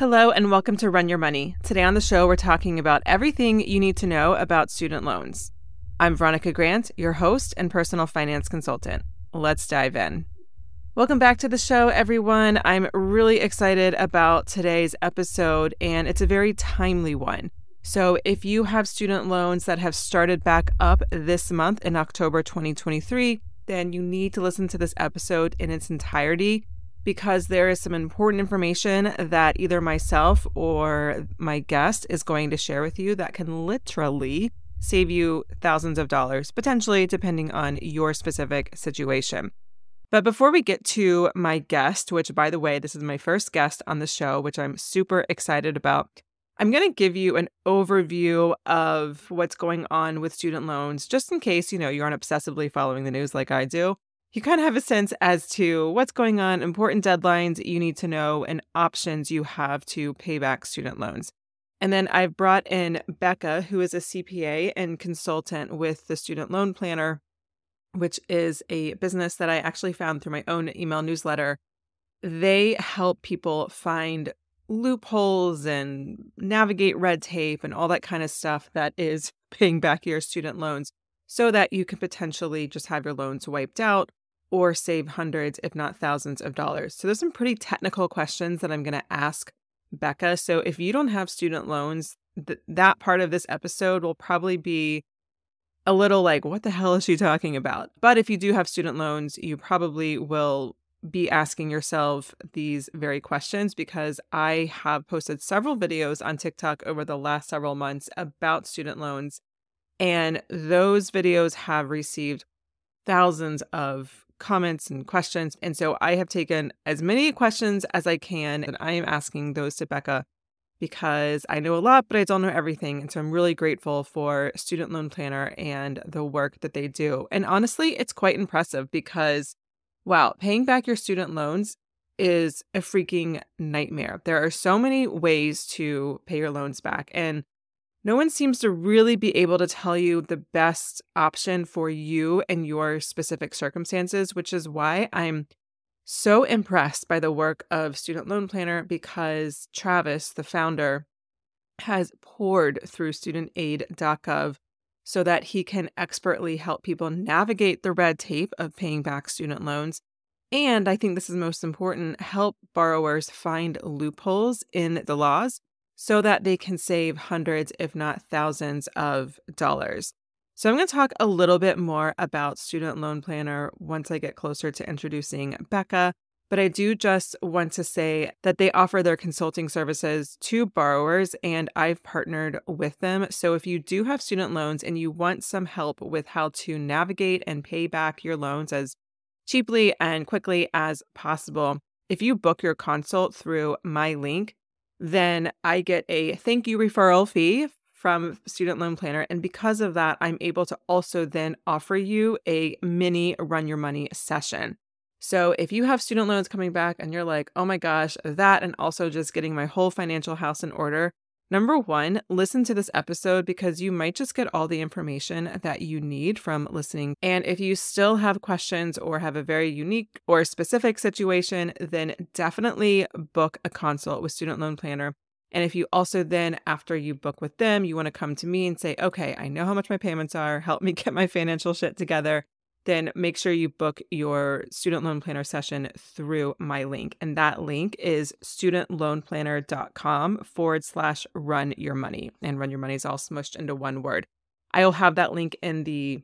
Hello and welcome to Run Your Money. Today on the show, we're talking about everything you need to know about student loans. I'm Veronica Grant, your host and personal finance consultant. Let's dive in. Welcome back to the show, everyone. I'm really excited about today's episode, and it's a very timely one. So, if you have student loans that have started back up this month in October 2023, then you need to listen to this episode in its entirety because there is some important information that either myself or my guest is going to share with you that can literally save you thousands of dollars, potentially, depending on your specific situation. But before we get to my guest, which by the way, this is my first guest on the show, which I'm super excited about, I'm going to give you an overview of what's going on with student loans, just in case, you know, you aren't obsessively following the news like I do you kind of have a sense as to what's going on, important deadlines you need to know, and options you have to pay back student loans. And then I've brought in Becca, who is a CPA and consultant with the Student Loan Planner, which is a business that I actually found through my own email newsletter. They help people find loopholes and navigate red tape and all that kind of stuff that is paying back your student loans so that you can potentially just have your loans wiped out or save hundreds, if not thousands of dollars. So there's some pretty technical questions that I'm going to ask Becca. So if you don't have student loans, th- that part of this episode will probably be a little like, what the hell is she talking about? But if you do have student loans, you probably will be asking yourself these very questions because I have posted several videos on TikTok over the last several months about student loans. And those videos have received thousands of comments and questions. And so I have taken as many questions as I can, and I am asking those to Becca because I know a lot, but I don't know everything. And so I'm really grateful for Student Loan Planner and the work that they do. And honestly, it's quite impressive because, wow, paying back your student loans is a freaking nightmare. There are so many ways to pay your loans back. And no one seems to really be able to tell you the best option for you and your specific circumstances, which is why I'm so impressed by the work of Student Loan Planner because Travis, the founder, has poured through studentaid.gov so that he can expertly help people navigate the red tape of paying back student loans. And I think this is most important help borrowers find loopholes in the laws so that they can save hundreds, if not thousands, of dollars. So, I'm going to talk a little bit more about Student Loan Planner once I get closer to introducing Becca. But I do just want to say that they offer their consulting services to borrowers, and I've partnered with them. So, if you do have student loans and you want some help with how to navigate and pay back your loans as cheaply and quickly as possible, if you book your consult through my link, then I get a thank you referral fee from Student Loan Planner. And because of that, I'm able to also then offer you a mini run your money session. So if you have student loans coming back and you're like, oh my gosh, that and also just getting my whole financial house in order Number one, listen to this episode because you might just get all the information that you need from listening. And if you still have questions or have a very unique or specific situation, then definitely book a consult with Student Loan Planner. And if you also then, after you book with them, you want to come to me and say, okay, I know how much my payments are, help me get my financial shit together then make sure you book your student loan planner session through my link. And that link is studentloanplanner.com forward slash run your money. And run your money is all smushed into one word. I'll have that link in the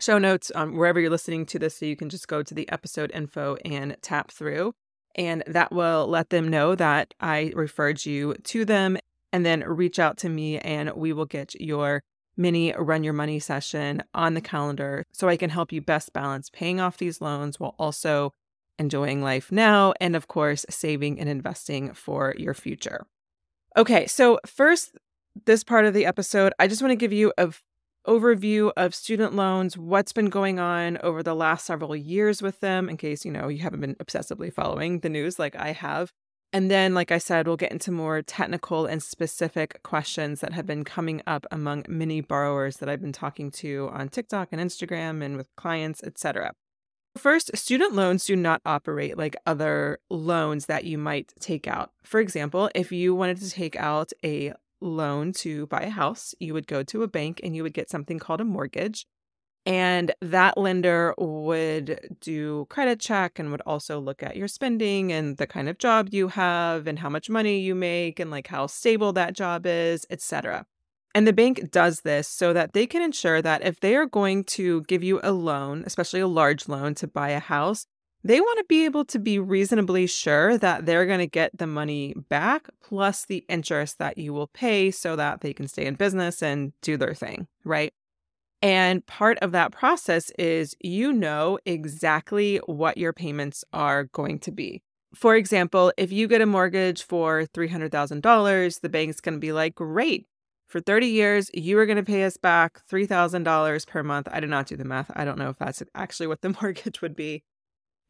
show notes um, wherever you're listening to this. So you can just go to the episode info and tap through. And that will let them know that I referred you to them and then reach out to me and we will get your mini run your money session on the calendar so I can help you best balance paying off these loans while also enjoying life now and, of course, saving and investing for your future. Okay, so first, this part of the episode, I just want to give you a overview of student loans, what's been going on over the last several years with them, in case you know you haven't been obsessively following the news like I have. And then, like I said, we'll get into more technical and specific questions that have been coming up among many borrowers that I've been talking to on TikTok and Instagram and with clients, etc. First, student loans do not operate like other loans that you might take out. For example, if you wanted to take out a loan to buy a house, you would go to a bank and you would get something called a mortgage. And that lender would do credit check and would also look at your spending and the kind of job you have and how much money you make and like how stable that job is, etc. And the bank does this so that they can ensure that if they are going to give you a loan, especially a large loan to buy a house, they want to be able to be reasonably sure that they're going to get the money back plus the interest that you will pay so that they can stay in business and do their thing, right? And part of that process is you know exactly what your payments are going to be. For example, if you get a mortgage for $300,000, the bank's going to be like, great. For 30 years, you are going to pay us back $3,000 per month. I did not do the math. I don't know if that's actually what the mortgage would be.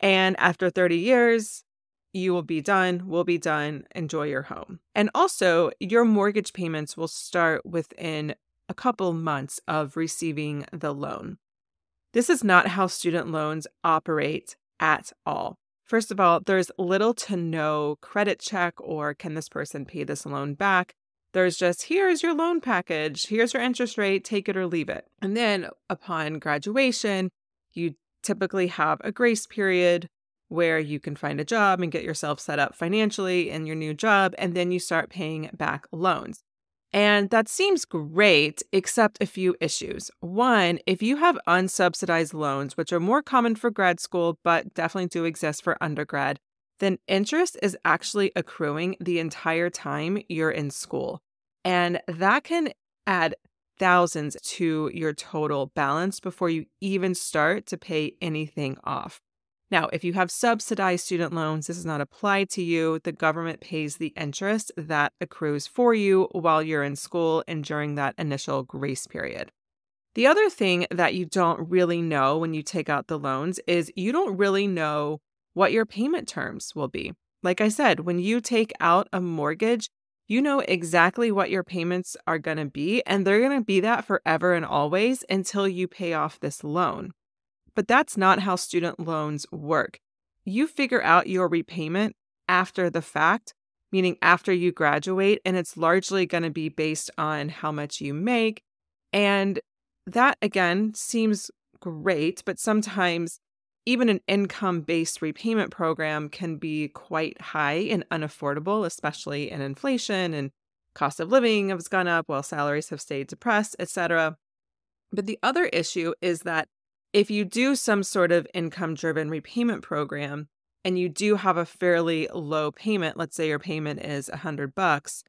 And after 30 years, you will be done, we'll be done, enjoy your home. And also, your mortgage payments will start within a couple months of receiving the loan. This is not how student loans operate at all. First of all, there's little to no credit check or can this person pay this loan back? There's just here's your loan package, here's your interest rate, take it or leave it. And then upon graduation, you typically have a grace period where you can find a job and get yourself set up financially in your new job, and then you start paying back loans. And that seems great, except a few issues. One, if you have unsubsidized loans, which are more common for grad school, but definitely do exist for undergrad, then interest is actually accruing the entire time you're in school. And that can add thousands to your total balance before you even start to pay anything off. Now, if you have subsidized student loans, this is not applied to you. The government pays the interest that accrues for you while you're in school and during that initial grace period. The other thing that you don't really know when you take out the loans is you don't really know what your payment terms will be. Like I said, when you take out a mortgage, you know exactly what your payments are going to be, and they're going to be that forever and always until you pay off this loan. But that's not how student loans work. You figure out your repayment after the fact, meaning after you graduate, and it's largely going to be based on how much you make. And that, again, seems great, but sometimes even an income based repayment program can be quite high and unaffordable, especially in inflation and cost of living has gone up while salaries have stayed depressed, etc. But the other issue is that if you do some sort of income driven repayment program and you do have a fairly low payment, let's say your payment is 100 bucks,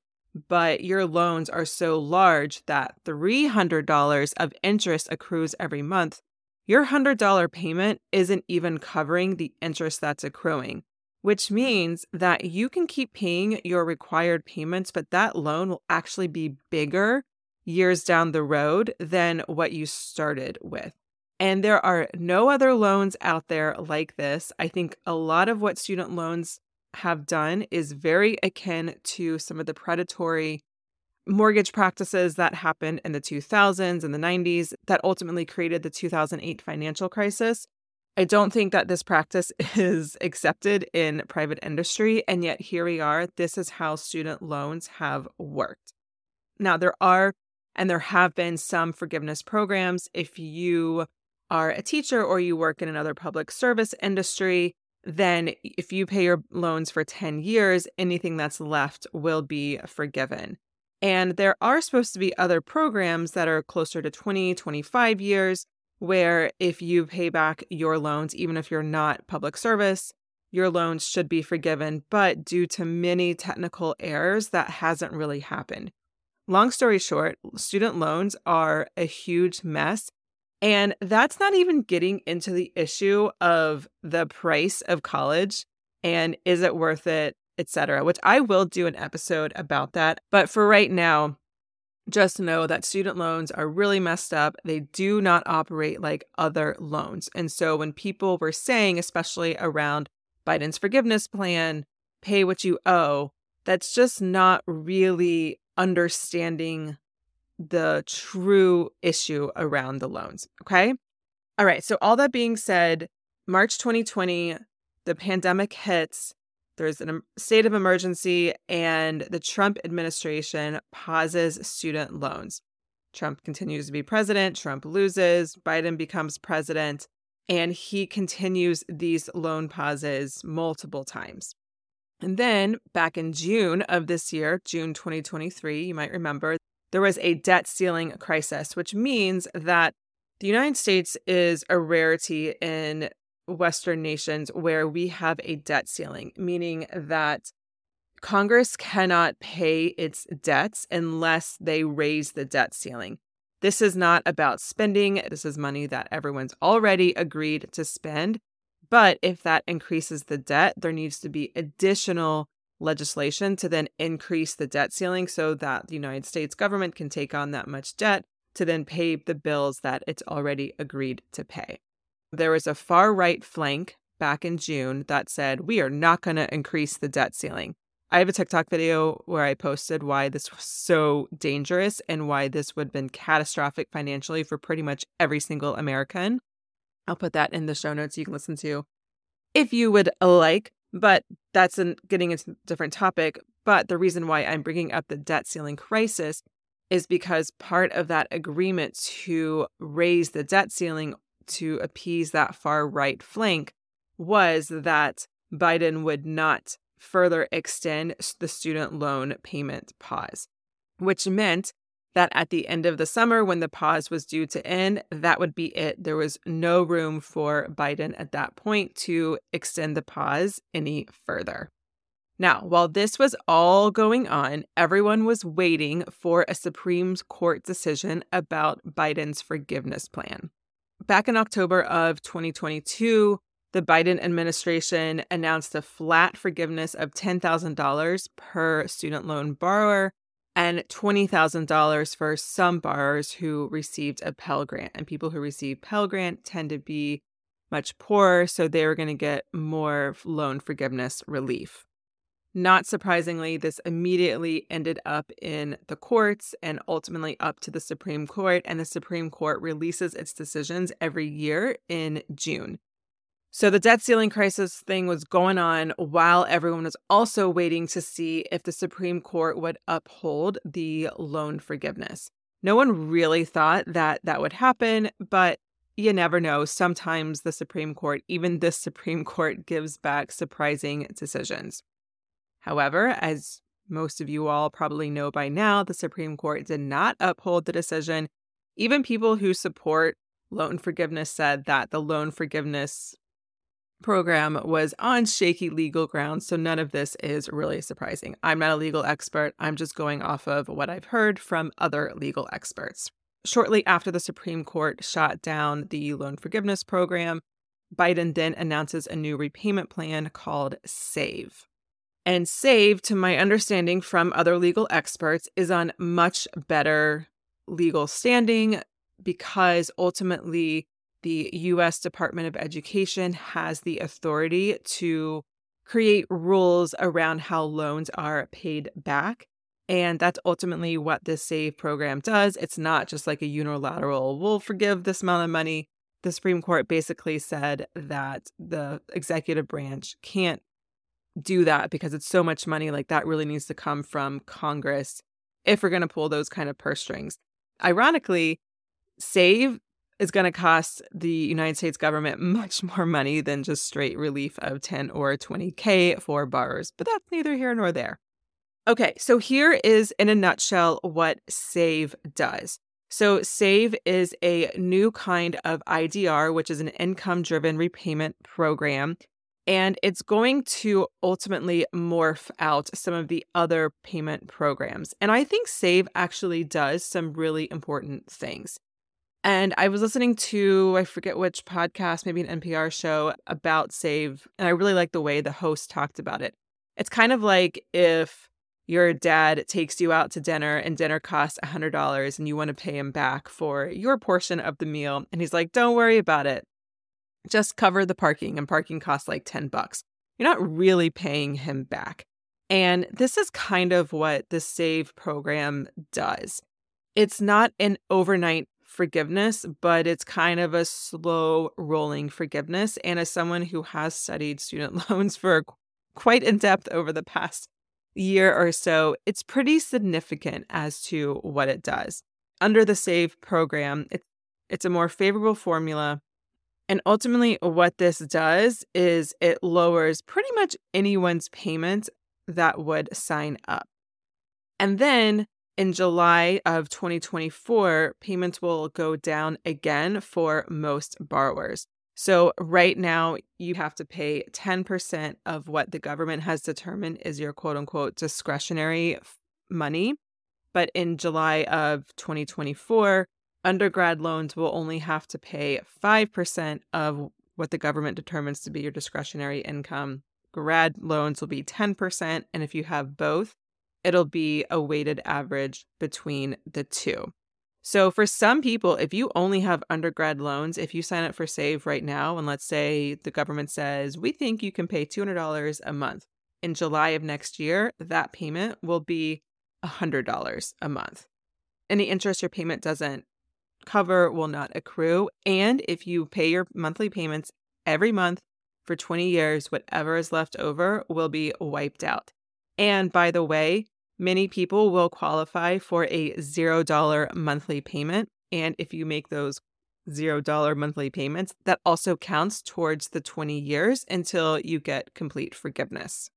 but your loans are so large that $300 of interest accrues every month, your $100 payment isn't even covering the interest that's accruing, which means that you can keep paying your required payments, but that loan will actually be bigger years down the road than what you started with. And there are no other loans out there like this. I think a lot of what student loans have done is very akin to some of the predatory mortgage practices that happened in the 2000s and the 90s that ultimately created the 2008 financial crisis. I don't think that this practice is accepted in private industry. And yet, here we are. This is how student loans have worked. Now, there are and there have been some forgiveness programs. If you are a teacher or you work in another public service industry, then if you pay your loans for 10 years, anything that's left will be forgiven. And there are supposed to be other programs that are closer to 20, 25 years where if you pay back your loans, even if you're not public service, your loans should be forgiven. But due to many technical errors, that hasn't really happened. Long story short, student loans are a huge mess. And that's not even getting into the issue of the price of college and is it worth it, etc., which I will do an episode about that. But for right now, just know that student loans are really messed up. They do not operate like other loans. And so when people were saying, especially around Biden's forgiveness plan, pay what you owe, that's just not really understanding the true issue around the loans. Okay. All right. So, all that being said, March 2020, the pandemic hits there's a state of emergency, and the Trump administration pauses student loans. Trump continues to be president, Trump loses, Biden becomes president, and he continues these loan pauses multiple times. And then back in June of this year, June 2023, you might remember, there was a debt ceiling crisis, which means that the United States is a rarity in Western nations where we have a debt ceiling, meaning that Congress cannot pay its debts unless they raise the debt ceiling. This is not about spending, this is money that everyone's already agreed to spend. But if that increases the debt, there needs to be additional legislation to then increase the debt ceiling so that the United States government can take on that much debt to then pay the bills that it's already agreed to pay. There was a far right flank back in June that said, we are not going to increase the debt ceiling. I have a TikTok video where I posted why this was so dangerous and why this would have been catastrophic financially for pretty much every single American. I'll put that in the show notes you can listen to if you would like, but that's an, getting into a different topic. But the reason why I'm bringing up the debt ceiling crisis is because part of that agreement to raise the debt ceiling to appease that far right flank was that Biden would not further extend the student loan payment pause, which meant that at the end of the summer, when the pause was due to end, that would be it. There was no room for Biden at that point to extend the pause any further. Now, while this was all going on, everyone was waiting for a Supreme Court decision about Biden's forgiveness plan. Back in October of 2022, the Biden administration announced a flat forgiveness of $10,000 per student loan borrower and $20,000 for some borrowers who received a Pell Grant. And people who receive Pell Grant tend to be much poorer, so they were going to get more loan forgiveness relief. Not surprisingly, this immediately ended up in the courts and ultimately up to the Supreme Court. And the Supreme Court releases its decisions every year in June. So the debt ceiling crisis thing was going on while everyone was also waiting to see if the Supreme Court would uphold the loan forgiveness. No one really thought that that would happen, but you never know. Sometimes the Supreme Court, even this Supreme Court, gives back surprising decisions. However, as most of you all probably know by now, the Supreme Court did not uphold the decision. Even people who support loan forgiveness said that the loan forgiveness program was on shaky legal grounds, so none of this is really surprising. I'm not a legal expert, I'm just going off of what I've heard from other legal experts. Shortly after the Supreme Court shot down the loan forgiveness program, Biden then announces a new repayment plan called SAVE. And SAVE, to my understanding from other legal experts, is on much better legal standing because ultimately the US Department of Education has the authority to create rules around how loans are paid back. And that's ultimately what this SAVE program does. It's not just like a unilateral, we'll forgive this amount of money. The Supreme Court basically said that the executive branch can't do that because it's so much money. Like that really needs to come from Congress if we're going to pull those kind of purse strings. Ironically, SAVE is going to cost the United States government much more money than just straight relief of 10 or 20K for borrowers, but that's neither here nor there. Okay, so here is in a nutshell what SAVE does. So, SAVE is a new kind of IDR, which is an income driven repayment program. And it's going to ultimately morph out some of the other payment programs. And I think SAVE actually does some really important things. And I was listening to, I forget which podcast, maybe an NPR show about SAVE. And I really like the way the host talked about it. It's kind of like if your dad takes you out to dinner and dinner costs $100 and you want to pay him back for your portion of the meal. And he's like, don't worry about it. Just cover the parking, and parking costs like 10 bucks. You're not really paying him back. And this is kind of what the SAVE program does. It's not an overnight forgiveness, but it's kind of a slow rolling forgiveness. And as someone who has studied student loans for quite in depth over the past year or so, it's pretty significant as to what it does. Under the SAVE program, it's, it's a more favorable formula. And ultimately, what this does is it lowers pretty much anyone's payment that would sign up. And then in July of 2024, payments will go down again for most borrowers. So, right now, you have to pay 10% of what the government has determined is your quote unquote discretionary money. But in July of 2024, undergrad loans will only have to pay 5% of what the government determines to be your discretionary income. Grad loans will be 10%. And if you have both, it'll be a weighted average between the two. So, for some people, if you only have undergrad loans, if you sign up for Save right now, and let's say the government says, we think you can pay $200 a month, in July of next year, that payment will be $100 a month. Any interest your payment doesn't cover will not accrue. And if you pay your monthly payments every month for 20 years, whatever is left over will be wiped out. And by the way, Many people will qualify for a $0 monthly payment. And if you make those $0 monthly payments, that also counts towards the 20 years until you get complete forgiveness.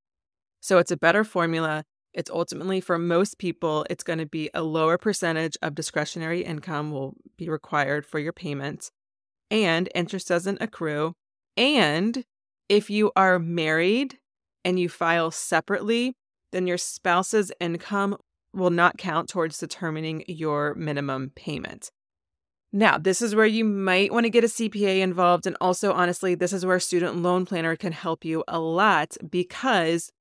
So it's a better formula. It's ultimately for most people, it's going to be a lower percentage of discretionary income will be required for your payments, and interest doesn't accrue. And if you are married and you file separately, then your spouse's income will not count towards determining your minimum payment. Now, this is where you might want to get a CPA involved. And also, honestly, this is where Student Loan Planner can help you a lot because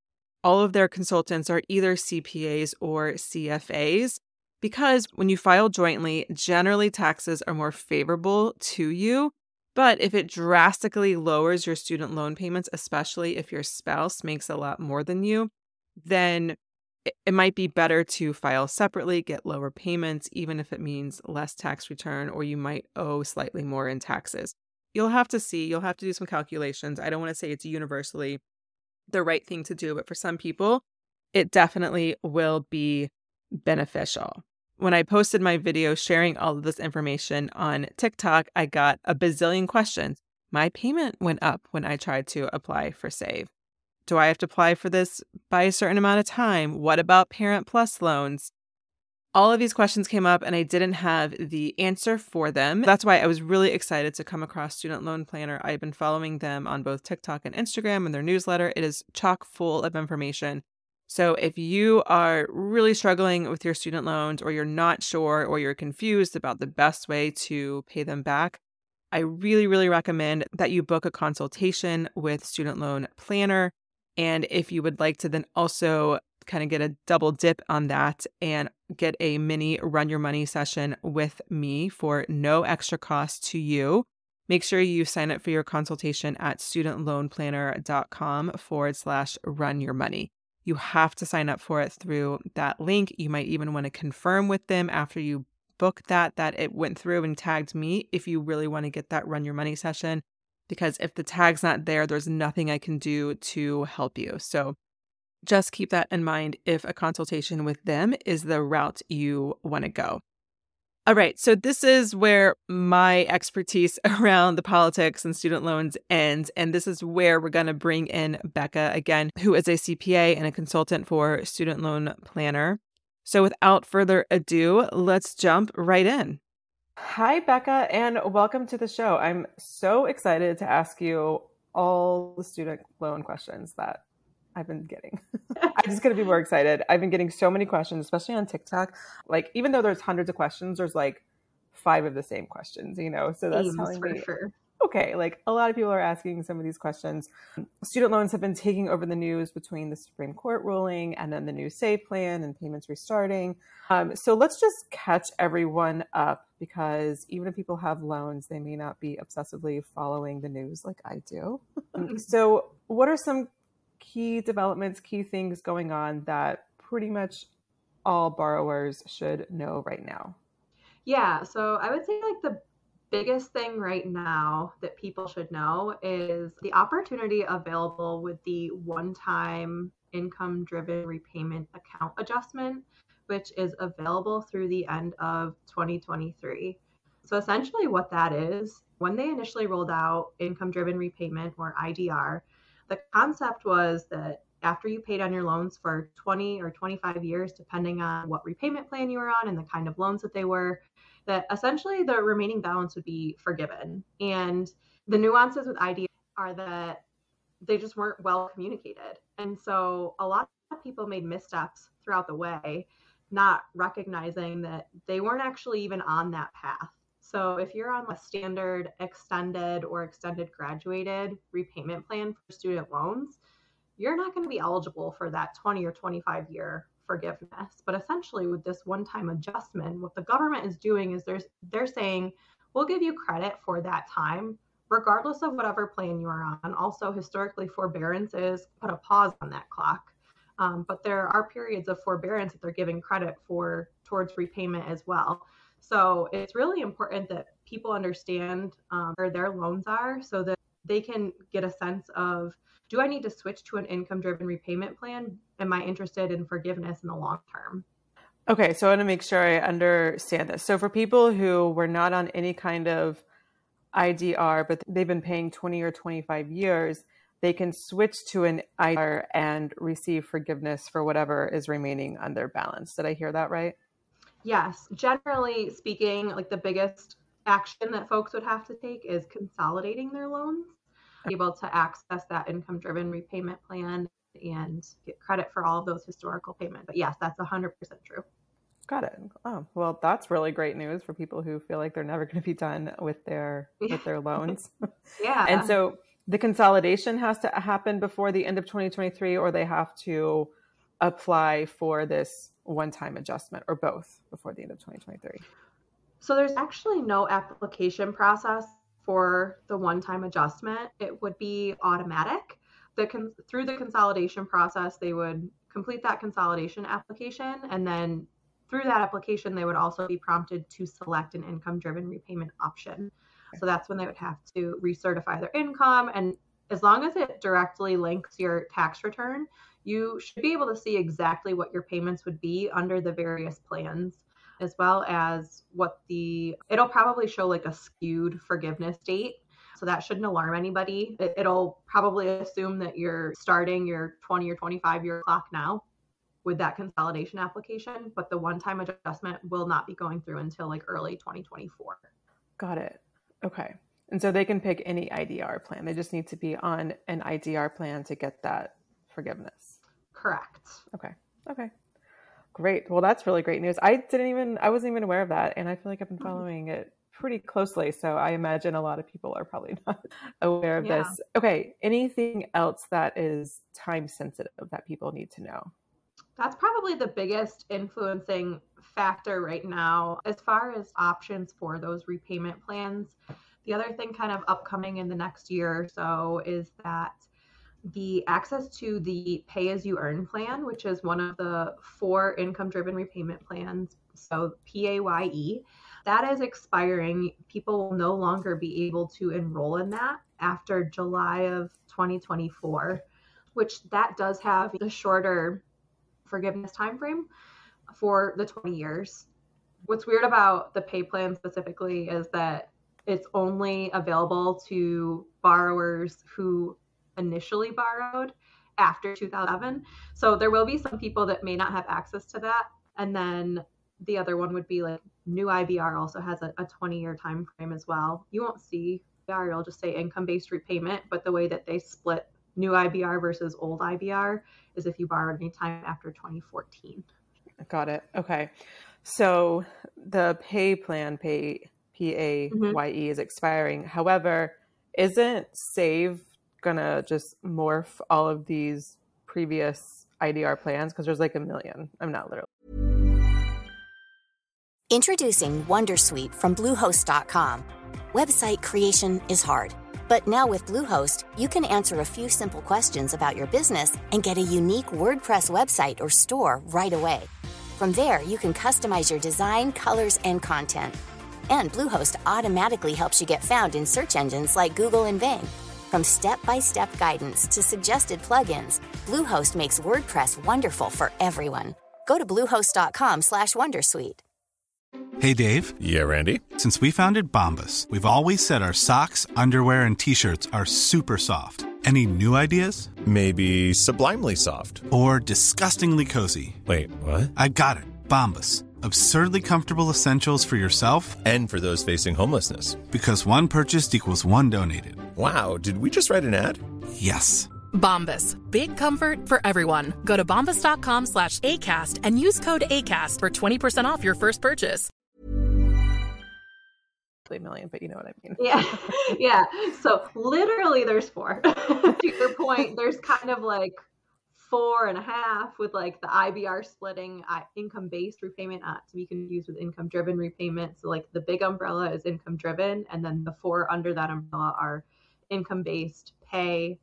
all of their consultants are either CPAs or CFAs. Because when you file jointly, generally taxes are more favorable to you. But if it drastically lowers your student loan payments, especially if your spouse makes a lot more than you, then it might be better to file separately, get lower payments, even if it means less tax return, or you might owe slightly more in taxes. You'll have to see, you'll have to do some calculations. I don't want to say it's universally the right thing to do, but for some people, it definitely will be beneficial. When I posted my video sharing all of this information on TikTok, I got a bazillion questions. My payment went up when I tried to apply for SAVE. Do I have to apply for this by a certain amount of time? What about Parent Plus loans? All of these questions came up and I didn't have the answer for them. That's why I was really excited to come across Student Loan Planner. I've been following them on both TikTok and Instagram and their newsletter. It is chock full of information. So if you are really struggling with your student loans or you're not sure or you're confused about the best way to pay them back, I really, really recommend that you book a consultation with Student Loan Planner. And if you would like to then also kind of get a double dip on that and get a mini run your money session with me for no extra cost to you, make sure you sign up for your consultation at studentloanplanner.com forward slash run your money. You have to sign up for it through that link. You might even want to confirm with them after you book that that it went through and tagged me if you really want to get that run your money session because if the tag's not there, there's nothing I can do to help you. So just keep that in mind if a consultation with them is the route you want to go. All right, so this is where my expertise around the politics and student loans ends. And this is where we're going to bring in Becca again, who is a CPA and a consultant for Student Loan Planner. So without further ado, let's jump right in. Hi, Becca, and welcome to the show. I'm so excited to ask you all the student loan questions that I've been getting. I'm just going to be more excited. I've been getting so many questions, especially on TikTok. Like, even though there's hundreds of questions, there's like five of the same questions, you know? So that's telling me, sure. Okay, like a lot of people are asking some of these questions. Student loans have been taking over the news between the Supreme Court ruling and then the new SAVE plan and payments restarting. Um, so let's just catch everyone up because even if people have loans, they may not be obsessively following the news like I do. so, what are some key developments, key things going on that pretty much all borrowers should know right now? Yeah, so I would say like the biggest thing right now that people should know is the opportunity available with the one time income driven repayment account adjustment, which is available through the end of 2023. So, essentially, what that is, when they initially rolled out income driven repayment or IDR, the concept was that after you paid on your loans for 20 or 25 years, depending on what repayment plan you were on and the kind of loans that they were, that essentially the remaining balance would be forgiven. And the nuances with ID are that they just weren't well communicated. And so a lot of people made missteps throughout the way, not recognizing that they weren't actually even on that path. So if you're on a standard extended or extended graduated repayment plan for student loans, you're not going to be eligible for that 20 or 25 year forgiveness. But essentially with this one-time adjustment, what the government is doing is there's they're saying we'll give you credit for that time regardless of whatever plan you are on. Also historically forbearance is put a pause on that clock. Um, but there are periods of forbearance that they're giving credit for towards repayment as well. So it's really important that people understand um, where their loans are so that they can get a sense of do I need to switch to an income driven repayment plan? Am I interested in forgiveness in the long term? Okay, so I want to make sure I understand this. So for people who were not on any kind of IDR, but they've been paying 20 or 25 years, they can switch to an IDR and receive forgiveness for whatever is remaining on their balance. Did I hear that right? Yes, generally speaking, like the biggest action that folks would have to take is consolidating their loans, able to access that income driven repayment plan and get credit for all of those historical payments. But yes, that's 100% true. Got it. Oh, well, that's really great news for people who feel like they're never going to be done with their with their loans. yeah. and so the consolidation has to happen before the end of 2023 or they have to apply for this one time adjustment or both before the end of 2023? So there's actually no application process for the one time adjustment. It would be automatic. The con- through the consolidation process, they would complete that consolidation application and then through that application they would also be prompted to select an income driven repayment option. So that's when they would have to recertify their income and as long as it directly links your tax return, you should be able to see exactly what your payments would be under the various plans as well as what the it'll probably show like a skewed forgiveness date so that shouldn't alarm anybody it, will probably assume that you're starting your 20 or 25 year clock now with that consolidation application but the one time adjustment will not be going through until like early 2024 got it okay and so they can pick any idr plan they just need to be on an idr plan to get that forgiveness. Correct. Okay. Okay. Great. Well, that's really great news. I didn't even, I wasn't even aware of that. And I feel like I've been mm-hmm. following it pretty closely. So I imagine a lot of people are probably not aware of yeah. this. Okay. Anything else that is time sensitive that people need to know? That's probably the biggest influencing factor right now as far as options for those repayment plans. The other thing, kind of upcoming in the next year or so, is that the access to the pay as you earn plan, which is one of the four income driven repayment plans. So PAYE, that is expiring. People will no longer be able to enroll in that after July of 2024, which that does have the shorter forgiveness timeframe for the 20 years. What's weird about the pay plan specifically is that it's only available to borrowers who initially borrowed after 2007. So there will be some people that may not have access to that. And then the other one would be like new IBR also has a, a 20 year time frame as well. You won't see IBR, you'll just say income based repayment, but the way that they split new IBR versus old IBR is if you borrowed any time after 2014. Got it. Okay. So the pay plan, pay P A Y E, mm-hmm. is expiring. However, isn't Save gonna just morph all of these previous IDR plans because there's like a million. I'm not literally. Introducing Wondersuite from Bluehost.com. Website creation is hard, but now with Bluehost, you can answer a few simple questions about your business and get a unique WordPress website or store right away. From there, you can customize your design, colors, and content. And Bluehost automatically helps you get found in search engines like Google and Bing. From step-by-step guidance to suggested plugins, Bluehost makes WordPress wonderful for everyone. Go to bluehost.com/wondersuite. Hey Dave. Yeah, Randy. Since we founded Bombas, we've always said our socks, underwear, and t-shirts are super soft. Any new ideas? Maybe sublimely soft or disgustingly cozy. Wait, what? I got it. Bombas absurdly comfortable essentials for yourself and for those facing homelessness. Because one purchased equals one donated. Wow, did we just write an ad? Yes. Bombas. Big comfort for everyone. Go to bombas.com slash ACAST and use code ACAST for 20% off your first purchase. Million, but you know what I mean. Yeah. Yeah. So literally there's four. to your point, there's kind of like four and a half with like the IBR splitting uh, income based repayment not to be confused with income driven repayment. So like the big umbrella is income driven, and then the four under that umbrella are income based, pay,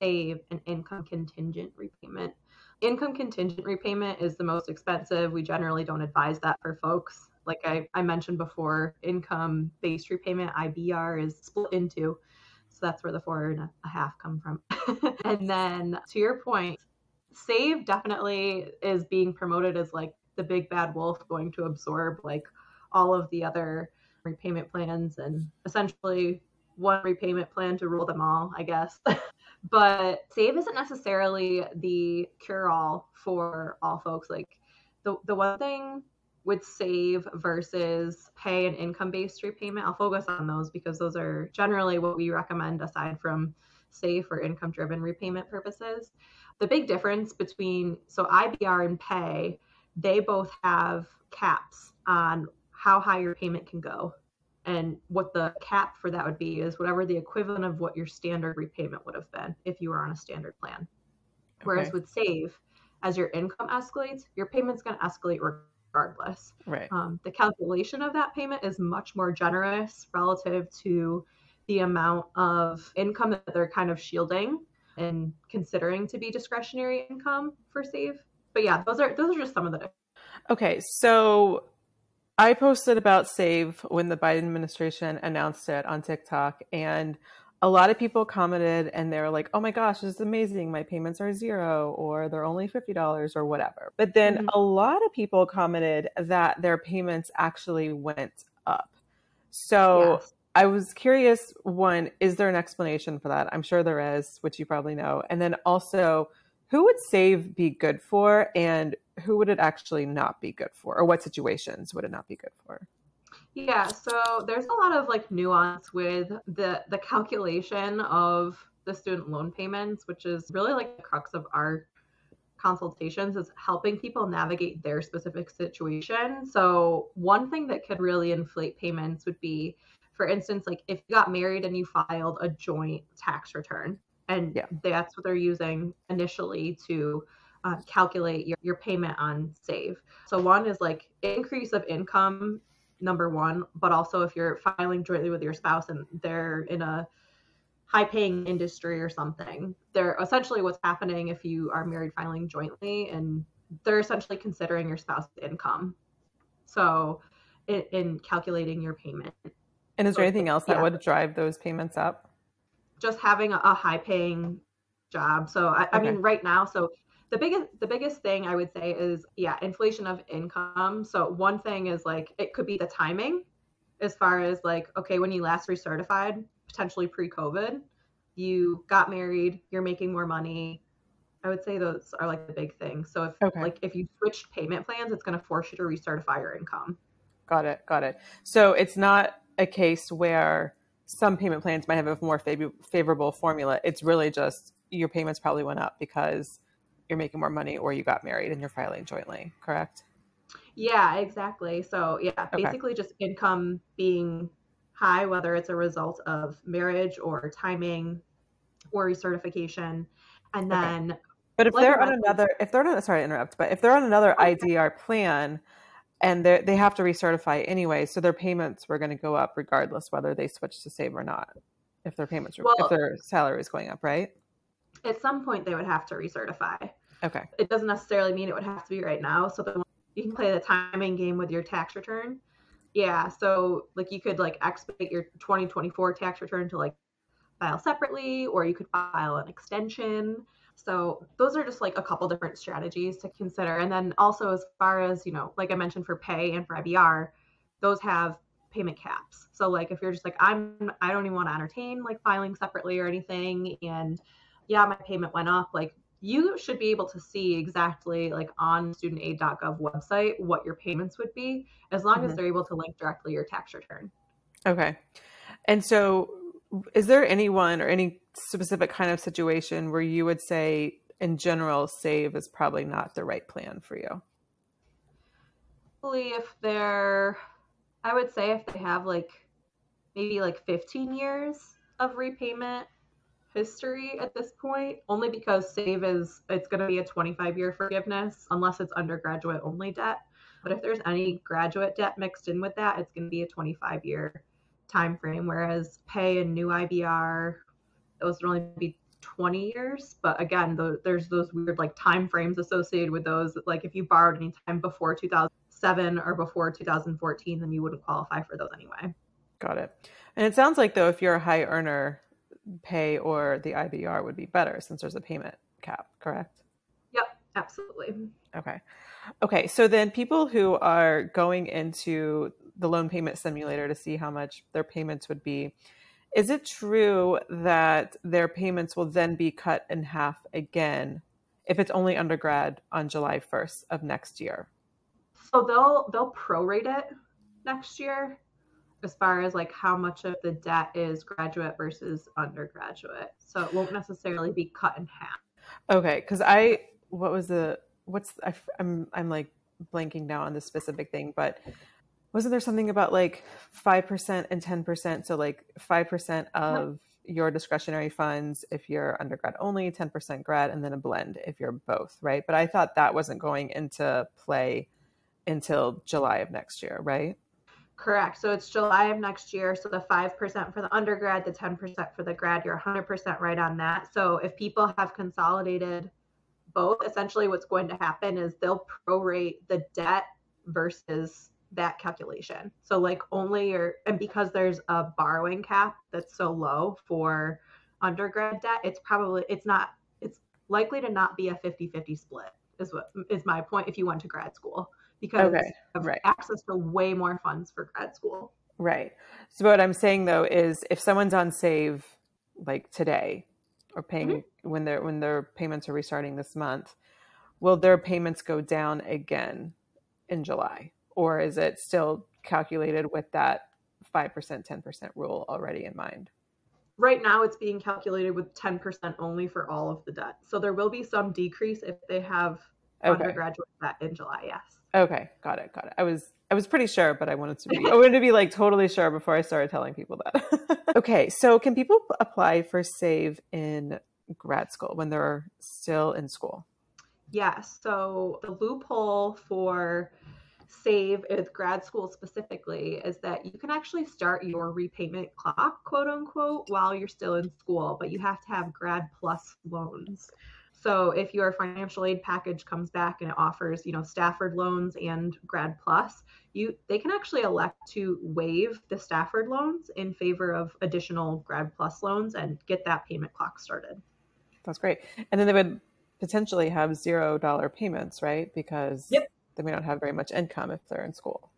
save, and income contingent repayment. Income contingent repayment is the most expensive. We generally don't advise that for folks. Like I, I mentioned before, income based repayment, IBR, is split into. So that's where the four and a half come from. and then to your point, Save definitely is being promoted as like the big bad wolf going to absorb like all of the other repayment plans and essentially one repayment plan to rule them all, I guess. but Save isn't necessarily the cure all for all folks. Like the the one thing with save versus pay and income based repayment, I'll focus on those because those are generally what we recommend aside from save for income driven repayment purposes. The big difference between so IBR and pay, they both have caps on how high your payment can go. And what the cap for that would be is whatever the equivalent of what your standard repayment would have been if you were on a standard plan. Whereas with save, as your income escalates, your payment's going to escalate regardless. Right. Um, the calculation of that payment is much more generous relative to the amount of income that they're kind of shielding and considering to be discretionary income for save. But yeah, those are those are just some of the Okay, so I posted about Save when the Biden administration announced it on TikTok and a lot of people commented and they were like, "Oh my gosh, this is amazing. My payments are zero or they're only $50 or whatever." But then mm-hmm. a lot of people commented that their payments actually went up. So yes. I was curious one, is there an explanation for that? I'm sure there is, which you probably know. And then also, who would save be good for and who would it actually not be good for? Or what situations would it not be good for? Yeah, so there's a lot of like nuance with the the calculation of the student loan payments, which is really like the crux of our consultations is helping people navigate their specific situation. So one thing that could really inflate payments would be for instance, like if you got married and you filed a joint tax return, and yeah. that's what they're using initially to uh, calculate your, your payment on save. So one is like increase of income, number one, but also if you're filing jointly with your spouse and they're in a high paying industry or something. They're essentially what's happening if you are married filing jointly and they're essentially considering your spouse's income. So in, in calculating your payment. And is there anything else that yeah. would drive those payments up? just having a, a high paying job. So I, I mean, right now, so the biggest the biggest thing I would say is yeah, inflation of income. So one thing is like it could be the timing, as far as like okay, when you last recertified, potentially pre COVID, you got married, you're making more money. I would say those are like the big things. So if Okay. like if you switched payment plans, it's going to force you to recertify your income. Got it. Got it. So it's not a case where some payment plans might have a more fav- favorable formula. It's really just your payments probably went up because you're making more money or you got married and you're filing jointly, correct? Yeah, exactly. So, yeah, Okay. basically just income being high, whether it's a result of marriage or timing or recertification. And Okay. then, But if they're on another, if they're on, sorry to interrupt, but if they're on another oh, IDR plan and they they have to recertify anyway, so their payments were going to go up regardless whether they switch to save or not. If their payments were, if their salary is going up, right? at some point, they would have to recertify. Okay. It doesn't necessarily mean it would have to be right now. So, the, you can play the timing game with your tax return. Yeah. So, like, you could like expedite your 2024 tax return to like file separately, or you could file an extension. So those are just like a couple different strategies to consider. And then also as far as, you know, like I mentioned for pay and for IBR, those have payment caps. So like if you're just like I'm I don't even want to entertain like filing separately or anything and yeah, my payment went up, like you should be able to see exactly like on studentaid.gov website what your payments would be as long as Mhm. they're able to link directly your tax return. Okay. And so, is there anyone or any specific kind of situation where you would say, in general, save is probably not the right plan for you? If they're I would say if they have like maybe like 15 years of repayment history at this point only because save is it's going to be a 25 year forgiveness unless it's undergraduate only debt but if there's any graduate debt mixed in with that it's going to be a 25 year time frame whereas pay and new ibr those would only be 20 years but again tho- there's those weird like time frames associated with those like if you borrowed any time before 2007 or before 2014 then you wouldn't qualify for those anyway Got it. And it sounds like, though, if you're a high earner, pay or the IBR would be better since there's a payment cap, correct? yep absolutely Okay. Okay. So then people who are going into the loan payment simulator to see how much their payments would be, is it true that their payments will then be cut in half again if it's only undergrad on July 1st of next year? so they'll they'll prorate it next year as far as like how much of the debt is graduate versus undergraduate. So it won't necessarily be cut in half. Okay, because I what was the what's I, am I'm like blanking now on the specific thing, but wasn't there something about like five percent and ten percent? So like five percent of your discretionary funds if you're undergrad only, ten percent grad, and then a blend if you're both, right? But I thought that wasn't going into play until July of next year, right? Correct. So it's July of next year. So the 5% for the undergrad, the 10% for the grad, you're 100% right on that. So if people have consolidated both, essentially what's going to happen is they'll prorate the debt versus that calculation. So like only your, and because there's a borrowing cap that's so low for undergrad debt, it's probably, it's not, it's likely to not be a 50 50 split, is what is my point if you went to grad school because Okay, of right. access to way more funds for grad school. Right. So what I'm saying though is if someone's on save like today or paying mm-hmm. when their when their payments are restarting this month, will their payments go down again in July? Or is it still calculated with that 5%, 10% rule already in mind? Right now, it's being calculated with 10% only for all of the debt. So there will be some decrease if they have Okay. undergraduate debt in July. Yes. Okay, got it, got it. I was I was pretty sure, but I wanted to be I wanted to be like totally sure before I started telling people that. okay, so can people apply for save in grad school when they're still in school? Yes. So the loophole for save with grad school specifically is that you can actually start your repayment clock, quote unquote, while you're still in school, but you have to have grad plus loans. So if your financial aid package comes back and it offers, you know, Stafford loans and grad plus, you they can actually elect to waive the Stafford loans in favor of additional grad plus loans and get that payment clock started. That's great. And then they would potentially have zero dollar payments, right? Because yep. They may not have very much income if they're in school.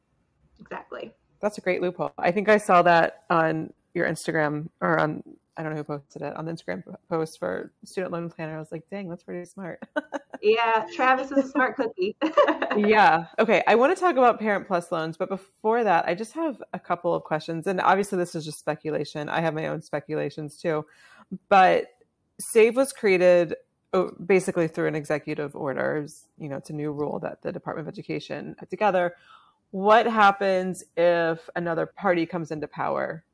Exactly. That's a great loophole. I think I saw that on your Instagram or on I don't know who posted it on the Instagram post for student loan planner. I was like, dang, that's pretty smart. yeah, Travis is a smart cookie. yeah. Okay. I want to talk about Parent Plus loans, but before that, I just have a couple of questions. And obviously, this is just speculation. I have my own speculations too. But SAVE was created Oh, basically through an executive order. You know, it's a new rule that the Department of Education put together. What happens if another party comes into power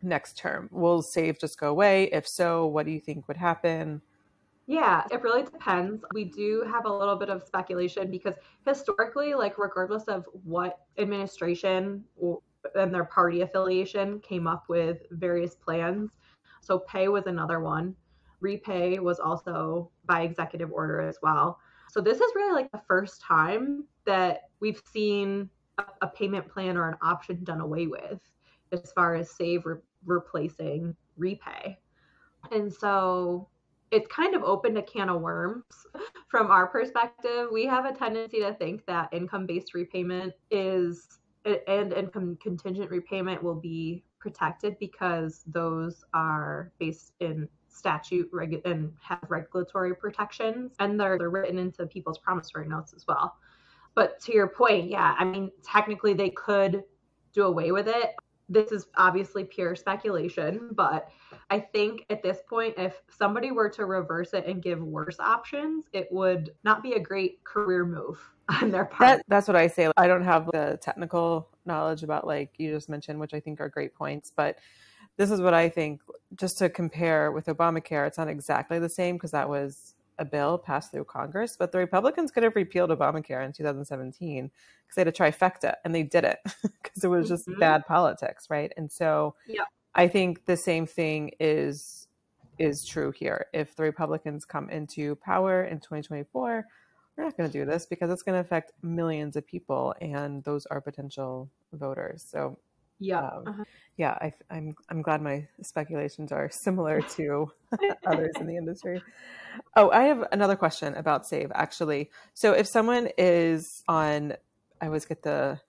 next term? Will SAVE just go away? If so, what do you think would happen? Yeah, it really depends. We do have a little bit of speculation because historically, like, regardless of what administration and their party affiliation came up with various plans. So, pay was another one, repay was also by executive order as well. So, this is really like the first time that we've seen a, payment plan or an option done away with as far as save re- replacing repay. And so it's kind of opened a can of worms from our perspective. We have a tendency to think that income based repayment is and income contingent repayment will be protected because those are based in statute regu- and have regulatory protections and they're, they're written into people's promissory notes as well. But to your point, yeah, I mean, technically they could do away with it this is obviously pure speculation, but I think at this point, if somebody were to reverse it and give worse options, it would not be a great career move on their part. That, that's what I say. I don't have the technical knowledge about, like you just mentioned, which I think are great points, but this is what I think. Just to compare with Obamacare, it's not exactly the same because that was a bill passed through Congress, but the Republicans could have repealed Obamacare in 2017 because they had a trifecta and they did it because it was just mm-hmm. bad politics, right? And so yeah. I think the same thing is is true here. If the Republicans come into power in 2024, we're not going to do this because it's going to affect millions of people and those are potential voters. So yeah. Um, uh-huh. Yeah, I, I'm I'm glad my speculations are similar to others in the industry. Oh, I have another question about Save actually. So if someone is on, I always get the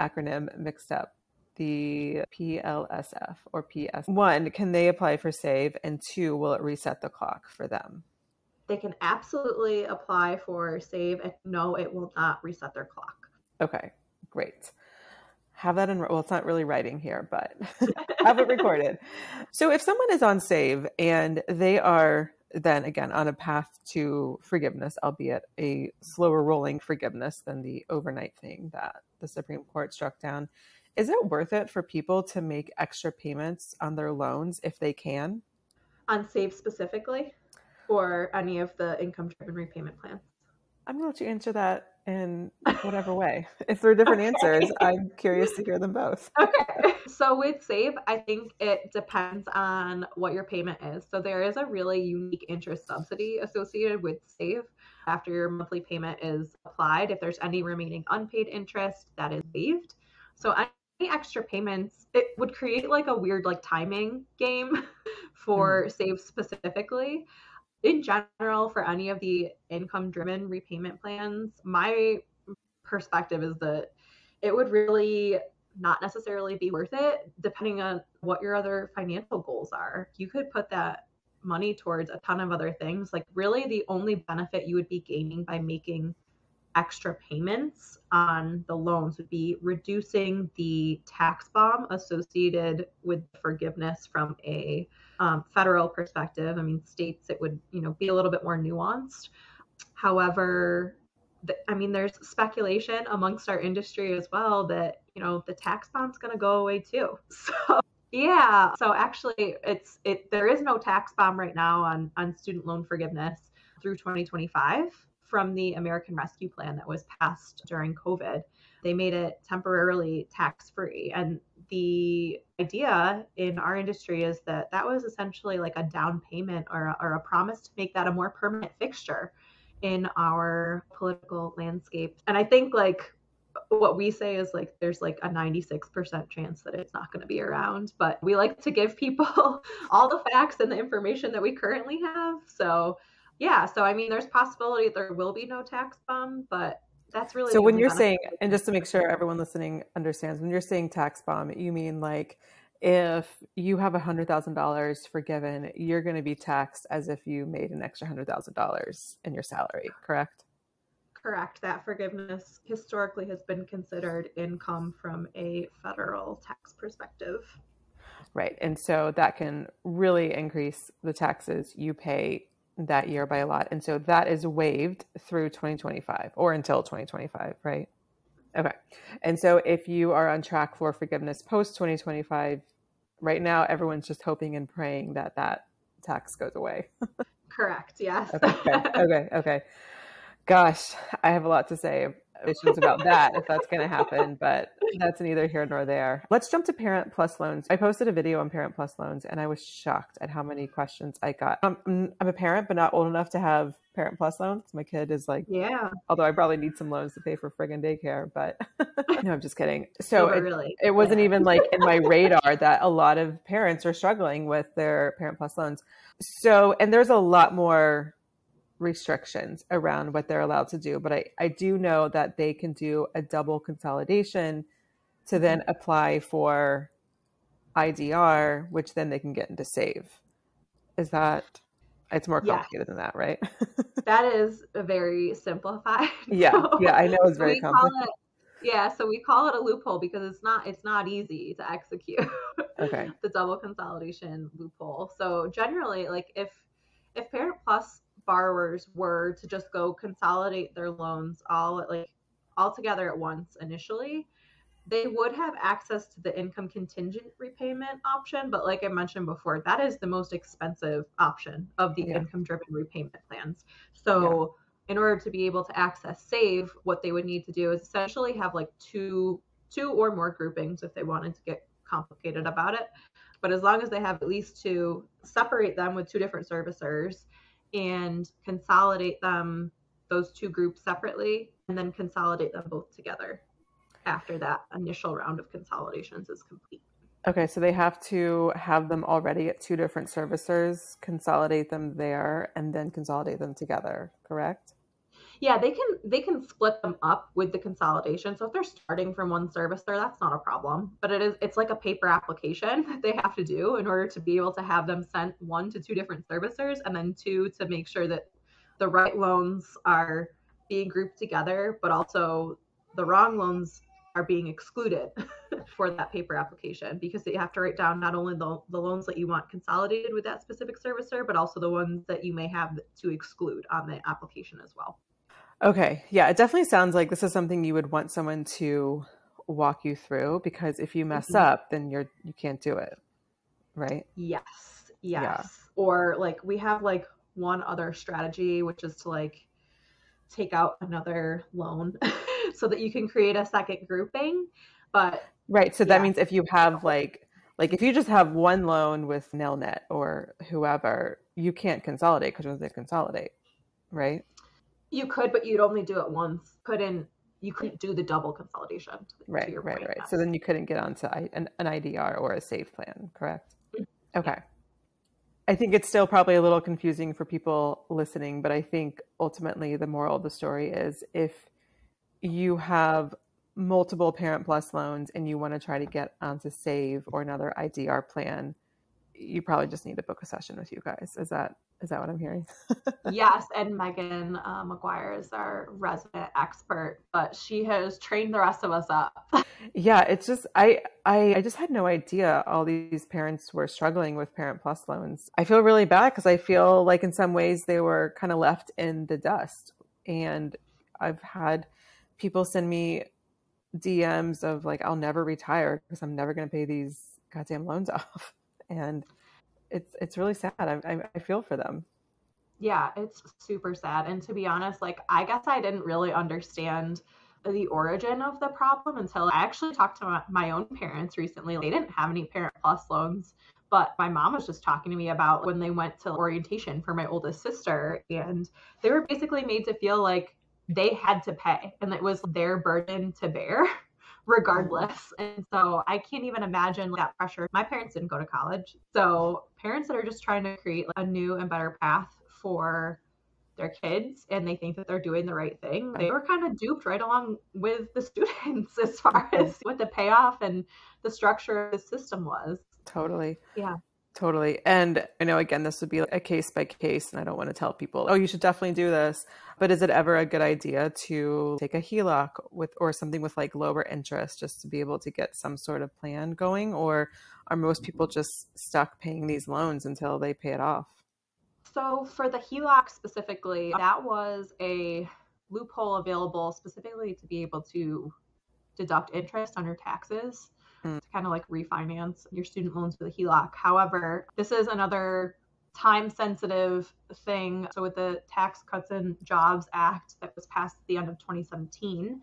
acronym mixed up. The PLSF or PS. One, can they apply for Save? And two, will it reset the clock for them? They can absolutely apply for Save, and no, it will not reset their clock. Okay, great have that in well it's not really writing here but have it recorded. So if someone is on save and they are then again on a path to forgiveness albeit a slower rolling forgiveness than the overnight thing that the supreme court struck down is it worth it for people to make extra payments on their loans if they can? On save specifically or any of the income driven repayment plans? I'm going to let you answer that in whatever way. If there are different okay. answers, I'm curious to hear them both. Okay. So with Save, I think it depends on what your payment is. So there is a really unique interest subsidy associated with Save after your monthly payment is applied. If there's any remaining unpaid interest, that is waived. So any extra payments, it would create like a weird like timing game for mm. Save specifically in general for any of the income driven repayment plans my perspective is that it would really not necessarily be worth it depending on what your other financial goals are. You could put that money towards a ton of other things. Like really the only benefit you would be gaining by making extra payments on the loans would be reducing the tax bomb associated with forgiveness from a um, federal perspective. I mean, states it would you know be a little bit more nuanced. However, the, I mean, there's speculation amongst our industry as well that you know the tax bomb's going to go away too. So yeah, so actually, it's it there is no tax bomb right now on on student loan forgiveness through 2025 from the American Rescue Plan that was passed during COVID. they made it temporarily tax free. And the idea in our industry is that that was essentially like a down payment or a, or a promise to make that a more permanent fixture in our political landscape. And I think like what we say is like there's like a 96% chance that it's not going to be around but we like to give people all the facts and the information that we currently have so yeah so i mean there's possibility there will be no tax bomb but that's really so when you're saying and just to make sure everyone listening understands when you're saying tax bomb you mean like if you have a hundred thousand dollars forgiven you're going to be taxed as if you made an extra hundred thousand dollars in your salary correct? Correct. That forgiveness historically has been considered income from a federal tax perspective. Right and so that can really increase the taxes you pay that year by a lot. And so that is waived through 2025 or until 2025, right? Okay. And so if you are on track for forgiveness post 2025, right now everyone's just hoping and praying that that tax goes away. Correct. Yes. okay, okay. Okay. Okay. Gosh, I have a lot to say issues about that if that's going to happen, but that's neither here nor there. Let's jump to Parent Plus loans. I posted a video on Parent Plus loans and I was shocked at how many questions I got. Um, I'm a parent, but not old enough to have Parent Plus loans. My kid is like, yeah. Although I probably need some loans to pay for friggin' daycare, but no, I'm just kidding. So it, really. it wasn't even like in my radar that a lot of parents are struggling with their Parent Plus loans. So, and there's a lot more restrictions around what they're allowed to do. But I, I do know that they can do a double consolidation to mm-hmm. then apply for IDR, which then they can get into save. Is that it's more complicated than that, right? that is a very simplified. Yeah. So, yeah, I know it's very complicated. It, yeah, so we call it a loophole because it's not it's not easy to execute. Okay. the double consolidation loophole. So generally like if if Parent Plus borrowers were to just go consolidate their loans all at like all together at once initially, they would have access to the income contingent repayment option. But like I mentioned before, that is the most expensive option of the yeah. income driven repayment plans. So yeah. in order to be able to access save, what they would need to do is essentially have like two two or more groupings if they wanted to get complicated about it. But as long as they have at least two, separate them with two different servicers and consolidate them those two groups separately and then consolidate them both together after that initial round of consolidations is complete. Okay, so they have to have them already at two different servicers, consolidate them there, and then consolidate them together, correct? Yeah they can they can split them up with the consolidation. So if they're starting from one servicer that's not a problem. But it is it's like a paper application that they have to do in order to be able to have them sent one to two different servicers and then two to make sure that the right loans are being grouped together but also the wrong loans are being excluded for that paper application because you have to write down not only the, the loans that you want consolidated with that specific servicer but also the ones that you may have to exclude on the application as well Okay. Yeah, it definitely sounds like this is something you would want someone to walk you through because if you mess mm-hmm. up, then you're you can't do it. Right? Yes. Yes. Yeah. Or like we have like one other strategy which is to like take out another loan so that you can create a second grouping. But Right. So yeah. that means if you have like like if you just have one loan with Nelnet or whoever, you can't consolidate because they consolidate, right? You could, but you'd only do it once. Couldn't you couldn't do the double consolidation. right, right, right. So then you couldn't get onto an, an IDR or a save plan, correct? Mm-hmm. Okay. I think it's still probably a little confusing for people listening, but I think ultimately the moral of the story is if you have multiple Parent Plus loans and you want to try to get onto Save or another IDR plan, you probably just need to book a session with you guys. Is that is that what I'm hearing? yes, and Megan uh, McGuire is our resident expert, but she has trained the rest of us up. yeah, it's just I, I I just had no idea all these parents were struggling with Parent Plus loans. I feel really bad because I feel like in some ways they were kind of left in the dust, and I've had people send me DMs of like I'll never retire because I'm never going to pay these goddamn loans off, and it's it's really sad. I, I, I feel for them. Yeah, it's super sad. And to be honest, like I guess I didn't really understand the origin of the problem until I actually talked to my own parents recently. They didn't have any Parent Plus loans, but my mom was just talking to me about when they went to orientation for my oldest sister, and they were basically made to feel like they had to pay and it was their burden to bear regardless. And so I can't even imagine that pressure. My parents didn't go to college. So parents that are just trying to create a new and better path for their kids and they think that they're doing the right thing, they were kind of duped right along with the students as far mm-hmm. as what the payoff and the structure of the system was. Totally. Yeah. Totally. And I know, again, this would be a case by case, and I don't want to tell people, oh, you should definitely do this. But is it ever a good idea to take a HELOC with or something with like lower interest just to be able to get some sort of plan going? Or are most people just stuck paying these loans until they pay it off? So, for the HELOC specifically, that was a loophole available specifically to be able to deduct interest on your taxes mm. to kind of like refinance your student loans with a HELOC. However, this is another time sensitive thing. So, with the Tax Cuts and Jobs Act that was passed at the end of 2017,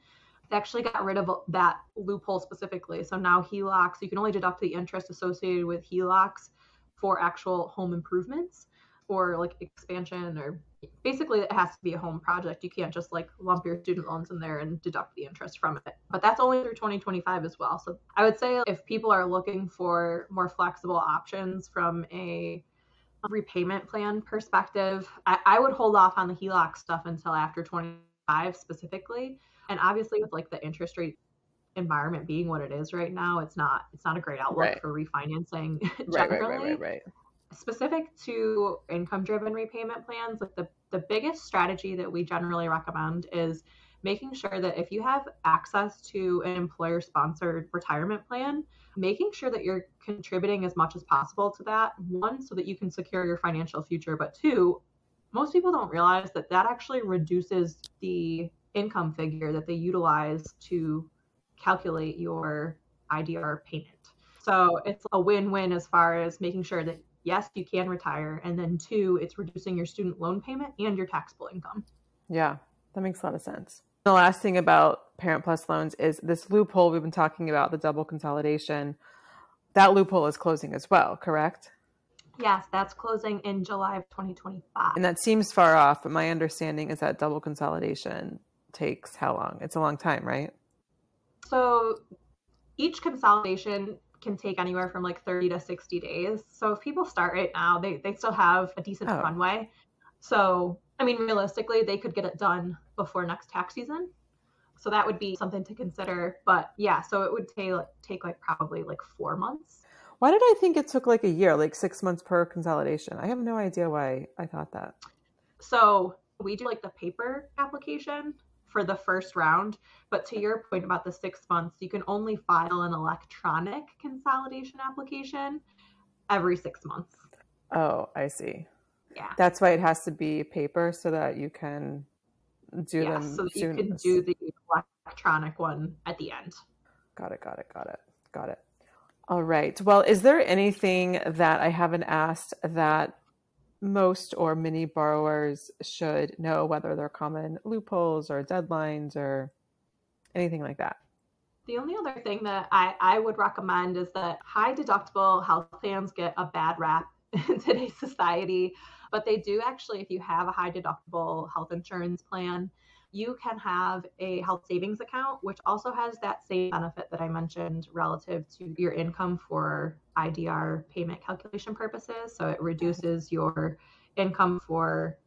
they actually got rid of that loophole specifically. So now HELOCs, you can only deduct the interest associated with HELOCs for actual home improvements or like expansion or basically it has to be a home project. You can't just like lump your student loans in there and deduct the interest from it. But that's only through 2025 as well. So I would say if people are looking for more flexible options from a repayment plan perspective, I, I would hold off on the HELOC stuff until after 25 specifically. And obviously with like the interest rate environment being what it is right now, it's not it's not a great outlook right. for refinancing generally. Right, right, right, right, Specific to income driven repayment plans, like the, the biggest strategy that we generally recommend is making sure that if you have access to an employer sponsored retirement plan, making sure that you're contributing as much as possible to that. One, so that you can secure your financial future, but two, most people don't realize that that actually reduces the income figure that they utilize to calculate your IDR payment. So it's a win win as far as making sure that yes, you can retire. And then two, it's reducing your student loan payment and your taxable income. Yeah, that makes a lot of sense. The last thing about Parent Plus loans is this loophole we've been talking about, the double consolidation. That loophole is closing as well, correct? Yes, that's closing in July of 2025. And that seems far off, but my understanding is that double consolidation takes how long? It's a long time, right? So each consolidation can take anywhere from like 30 to 60 days. So if people start right now, they, they still have a decent oh. runway. So, I mean, realistically, they could get it done before next tax season. So that would be something to consider. But yeah, so it would take, take like probably like four months. Why did I think it took like a year, like six months per consolidation? I have no idea why I thought that. So we do like the paper application for the first round. But to your point about the six months, you can only file an electronic consolidation application every six months. Oh, I see. Yeah. That's why it has to be paper so that you can do yeah, them. So that you can do the electronic one at the end. Got it. Got it. Got it. Got it. All right. Well, is there anything that I haven't asked that most or many borrowers should know whether there are common loopholes or deadlines or anything like that. The only other thing that I, I would recommend is that high deductible health plans get a bad rap in today's society, but they do actually, if you have a high deductible health insurance plan, you can have a health savings account, which also has that same benefit that I mentioned relative to your income for IDR payment calculation purposes. So it reduces your income for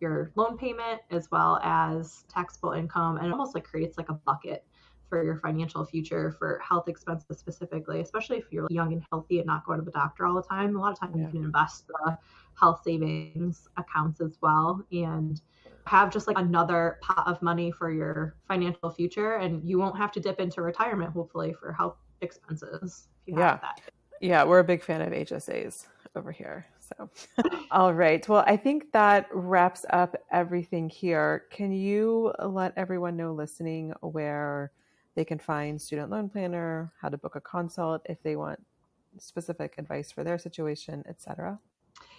your loan payment as well as taxable income and almost like creates like a bucket for your financial future for health expenses specifically, especially if you're young and healthy and not going to the doctor all the time. A lot of times yeah. you can invest the health savings accounts as well. And have just like another pot of money for your financial future and you won't have to dip into retirement hopefully for health expenses yeah. yeah we're a big fan of hsas over here so. All right well i think that wraps up everything here. Can you let everyone know listening where they can find student loan planner how to book a consult if they want specific advice for their situation etc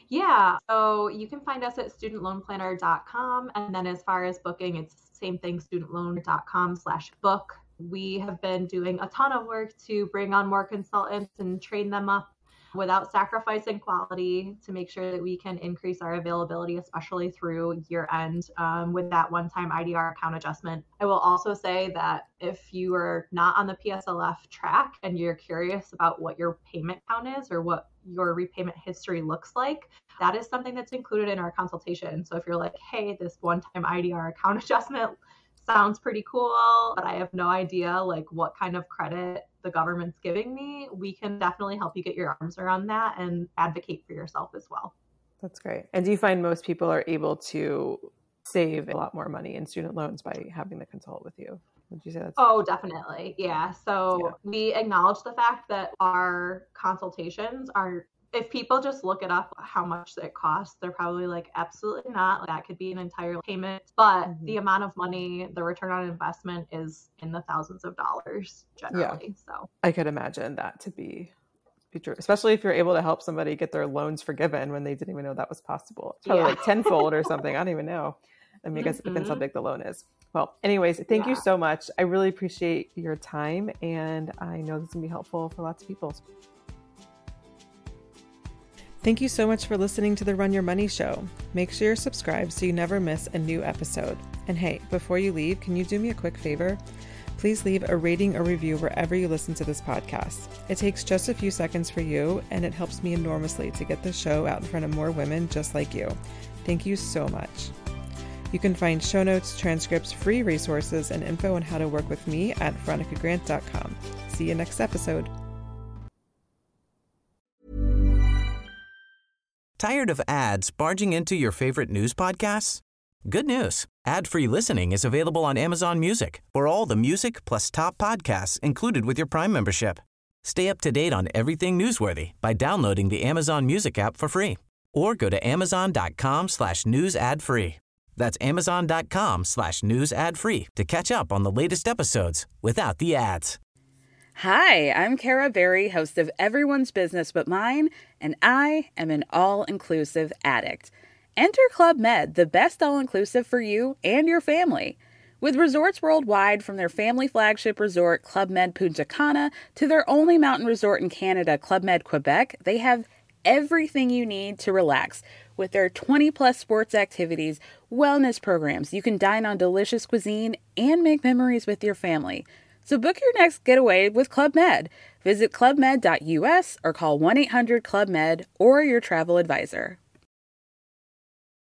yeah. So you can find us at studentloanplanner.com. And then as far as booking, it's Same thing, studentloan.com slash book. We have been doing a ton of work to bring on more consultants and train them up without sacrificing quality to make sure that we can increase our availability, especially through year end um, with that one time IDR account adjustment. I will also say that if you are not on the PSLF track and you're curious about what your payment count is or what your repayment history looks like, that is something that's included in our consultation. So if you're like, hey, this one time IDR account adjustment sounds pretty cool, but I have no idea like what kind of credit the government's giving me, we can definitely help you get your arms around that and advocate for yourself as well. That's great. And do you find most people are able to save a lot more money in student loans by having the consult with you? Would you say that's? Oh, definitely. Yeah. So yeah. we acknowledge the fact that our consultations are if people just look it up how much it costs they're probably like absolutely not that could be an entire payment but mm-hmm. the amount of money the return on investment is in the thousands of dollars generally yeah. so i could imagine that to be be true especially if you're able to help somebody get their loans forgiven when they didn't even know that was possible it's probably yeah. like tenfold or something i don't even know i mean i guess mm-hmm. it depends how mm-hmm. big the loan is well anyways thank yeah. you so much i really appreciate your time and i know this can be helpful for lots of people Thank you so much for listening to the Run Your Money Show. Make sure you're subscribed so you never miss a new episode. And hey, before you leave, can you do me a quick favor? Please leave a rating or review wherever you listen to this podcast. It takes just a few seconds for you, and it helps me enormously to get the show out in front of more women just like you. Thank you so much. You can find show notes, transcripts, free resources, and info on how to work with me at veronicagrant.com. See you next episode. Tired of ads barging into your favorite news podcasts? Good news. Ad-free listening is available on Amazon Music for all the music plus top podcasts included with your Prime membership. Stay up to date on everything newsworthy by downloading the Amazon Music app for free or go to amazon.com slash news ad free. That's amazon.com slash news ad free to catch up on the latest episodes without the ads. Hi, I'm Kara Berry, host of Everyone's Business But Mine, and I am an all inclusive addict. Enter Club Med, the best all inclusive for you and your family. With resorts worldwide, from their family flagship resort, Club Med Punta Cana, to their only mountain resort in Canada, Club Med Quebec, they have everything you need to relax. With their 20 plus sports activities, wellness programs, you can dine on delicious cuisine and make memories with your family. So book your next getaway with Club Med. Visit clubmed.us or call 1 800 Club Med or your travel advisor.